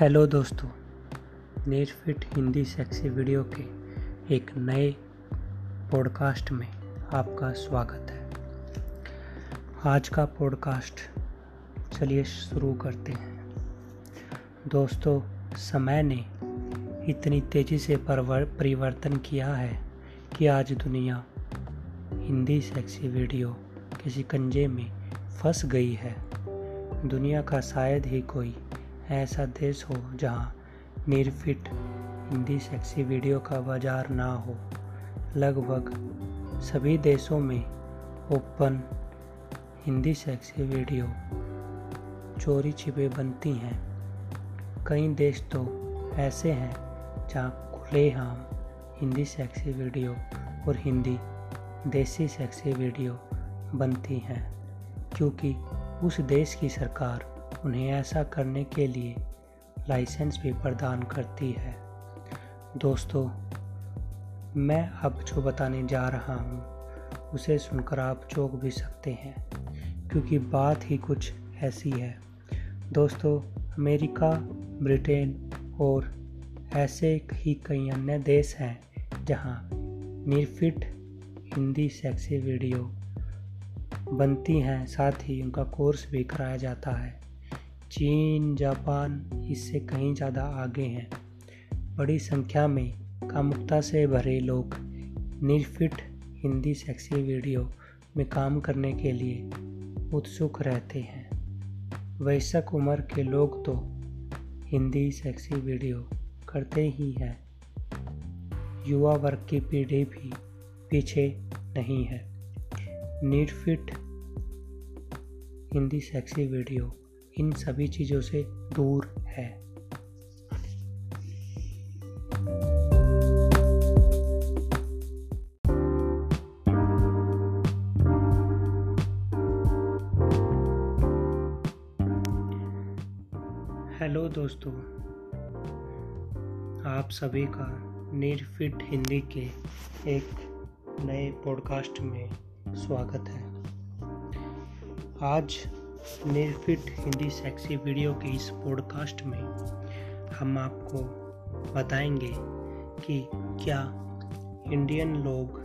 Hello दोस्तों fit Hindi sexy video के एक नए पॉडकास्ट में आपका स्वागत है। आज का पॉडकास्ट चलिए शुरू करते हैं। दोस्तों, समय ने इतनी तेज़ी से परिवर्तन किया है कि आज दुनिया हिंदी सेक्सी वीडियो के शिकंजे में फंस गई है। दुनिया का शायद ही कोई ऐसा देश हो जहाँ निर्फिट हिंदी सेक्सी वीडियो का बाज़ार ना हो। लगभग सभी देशों में ओपन हिंदी सेक्सी वीडियो चोरी छिपे बनती हैं। कई देश तो ऐसे हैं जहाँ खुलेआम हिंदी सेक्सी वीडियो और हिंदी देसी सेक्सी वीडियो बनती हैं, क्योंकि उस देश की सरकार उन्हें ऐसा करने के लिए लाइसेंस भी प्रदान करती है। दोस्तों, मैं अब जो बताने जा रहा हूँ, उसे सुनकर आप चौंक भी सकते हैं, क्योंकि बात ही कुछ ऐसी है। दोस्तों, अमेरिका, ब्रिटेन और ऐसे ही कई अन्य देश हैं जहाँ निर्फिट हिंदी सेक्सी वीडियो बनती हैं, साथ ही उनका कोर्स भी कराया जाता है। चीन, जापान इससे कहीं ज़्यादा आगे हैं। बड़ी संख्या में कामुकता से भरे लोग निर्फिट हिंदी सेक्सी वीडियो में काम करने के लिए उत्सुक रहते हैं। वयस्क उम्र के लोग तो हिंदी सेक्सी वीडियो करते ही हैं। युवा वर्ग की पीढ़ी भी पीछे नहीं है। NEET fit Hindi sexy video इन सभी चीज़ों से दूर है। हेलो दोस्तों, आप सभी का फिट हिंदी के एक नए पॉडकास्ट में स्वागत है। आज निर्फिट हिंदी सेक्सी वीडियो के इस पॉडकास्ट में हम आपको बताएँगे कि क्या इंडियन लोग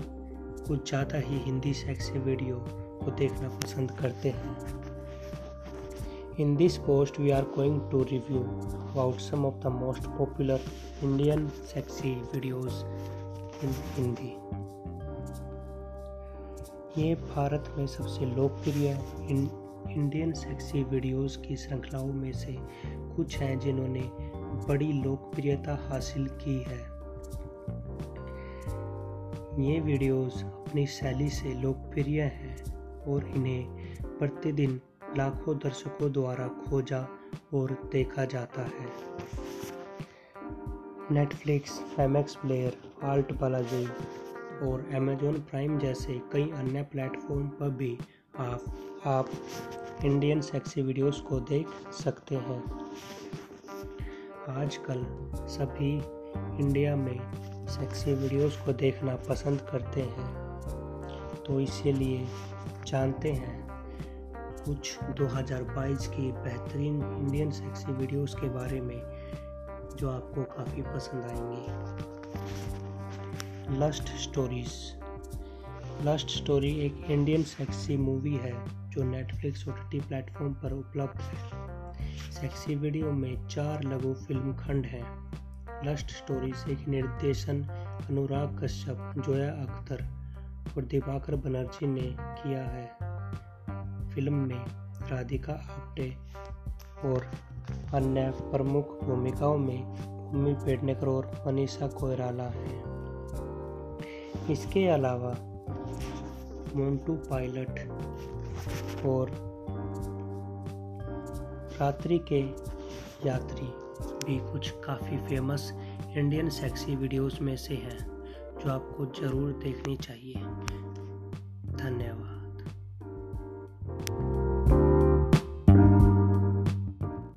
कुछ ज़्यादा ही हिंदी सेक्सी वीडियो को देखना पसंद करते हैं। In this post we are going to review about some of the most popular Indian sexy videos in Hindi ये भारत में सबसे लोकप्रिय इंडियन सेक्सी वीडियोस की श्रृंखलाओं में से कुछ हैं जिन्होंने बड़ी लोकप्रियता हासिल की है। ये वीडियोस अपनी शैली से लोकप्रिय हैं और इन्हें प्रतिदिन लाखों दर्शकों द्वारा खोजा और देखा जाता है। Netflix M X player Alt Balaji और अमेजोन प्राइम जैसे कई अन्य प्लेटफॉर्म पर भी आप आप इंडियन सेक्सी वीडियोस को देख सकते हैं। आजकल सभी इंडिया में सेक्सी वीडियोस को देखना पसंद करते हैं। तो इसीलिए जानते हैं, कुछ 2022 की बेहतरीन इंडियन सेक्सी वीडियोस के बारे में जो आपको काफ़ी पसंद आएँगी। लस्ट स्टोरीज़ लस्ट स्टोरी एक इंडियन सेक्सी मूवी है, जो नेटफ्लिक्स ओ टी प्लेटफॉर्म पर उपलब्ध है। सेक्सी वीडियो में चार लघु फ़िल्म खंड हैं। लस्ट स्टोरीज एक निर्देशन अनुराग कश्यप, जोया अख्तर और दिवाकर बनर्जी ने किया है। फ़िल्म में राधिका आप्टे और अन्य प्रमुख भूमिकाओं में भूमि पेडनेकर और मनीषा कोयराला हैं। इसके अलावा मोन्टू पायलट और रात्रि के यात्री भी कुछ काफ़ी फ़ेमस इंडियन सेक्सी वीडियोस में से हैं, जो आपको ज़रूर देखनी चाहिए। धन्यवाद।